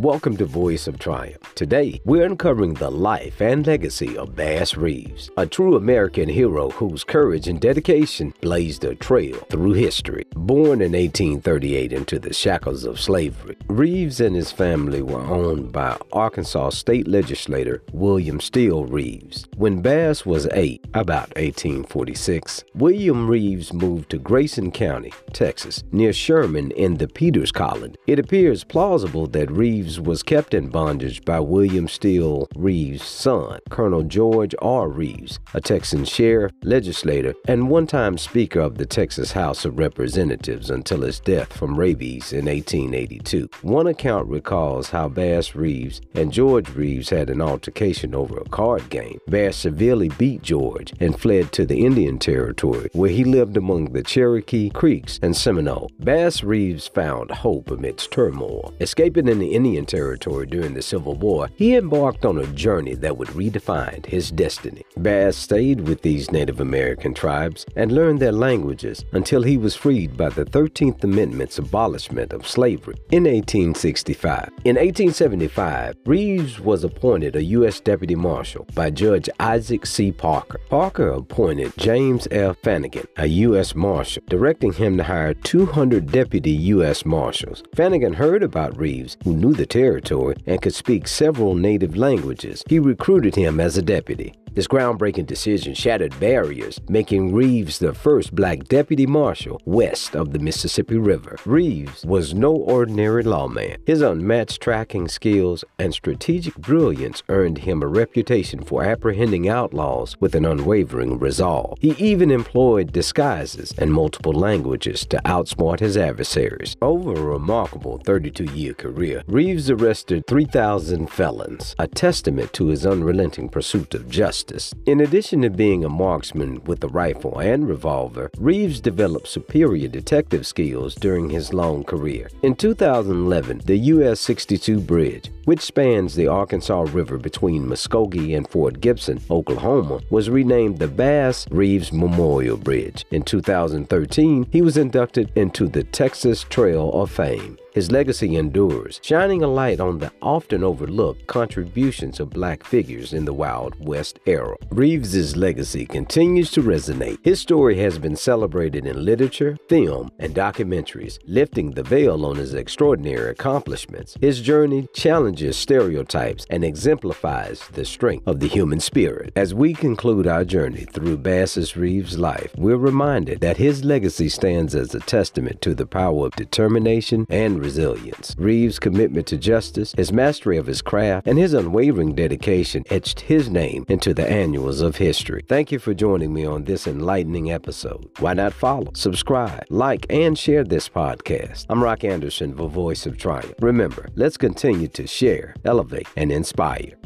Welcome to Voice of Triumph. Today, we're uncovering the life and legacy of Bass Reeves, a true American hero whose courage and dedication blazed a trail through history. Born in 1838 into the shackles of slavery, Reeves and his family were owned by Arkansas state legislator William Steele Reeves. When Bass was eight, about 1846, William Reeves moved to Grayson County, Texas, near Sherman in the Peters Colony. It appears plausible that Reeves was kept in bondage by William Steele Reeves' son, Colonel George R. Reeves, a Texan sheriff, legislator, and one time Speaker of the Texas House of Representatives until his death from rabies in 1882. One account recalls how Bass Reeves and George Reeves had an altercation over a card game. Bass severely beat George and fled to the Indian Territory, where he lived among the Cherokee, Creeks, and Seminole. Bass Reeves found hope amidst turmoil. Escaping in the Indian Territory during the Civil War, he embarked on a journey that would redefine his destiny. Bass stayed with these Native American tribes and learned their languages until he was freed by the 13th Amendment's abolishment of slavery in 1865. In 1875, Reeves was appointed a U.S. Deputy Marshal by Judge Isaac C. Parker. Parker appointed James F. Fannigan, a U.S. Marshal, directing him to hire 200 deputy U.S. Marshals. Fannegan heard about Reeves, who knew the territory and could speak several native languages. He recruited him as a deputy. This groundbreaking decision shattered barriers, making Reeves the first black deputy marshal west of the Mississippi River. Reeves was no ordinary lawman. His unmatched tracking skills and strategic brilliance earned him a reputation for apprehending outlaws with an unwavering resolve. He even employed disguises and multiple languages to outsmart his adversaries. Over a remarkable 32 year career, Reeves arrested 3,000 felons, a testament to his unrelenting pursuit of justice justice. In addition to being a marksman with a rifle and revolver, Reeves developed superior detective skills during his long career. In 2011, the US 62 bridge, which spans the Arkansas River between Muskogee and Fort Gibson, Oklahoma, was renamed the Bass Reeves Memorial Bridge. In 2013, he was inducted into the Texas Trail of Fame. His legacy endures, shining a light on the often overlooked contributions of black figures in the Wild West era. Reeves's legacy continues to resonate. His story has been celebrated in literature, film, and documentaries, lifting the veil on his extraordinary accomplishments. His journey challenges stereotypes and exemplifies the strength of the human spirit. As we conclude our journey through Bass Reeves' life, we're reminded that his legacy stands as a testament to the power of determination resilience. Reeves' commitment to justice, his mastery of his craft, and his unwavering dedication etched his name into the annals of history. Thank you for joining me on this enlightening episode. Why not follow, subscribe, like, and share this podcast? I'm Rock Anderson, the voice of triumph. Remember, let's continue to share, elevate, and inspire.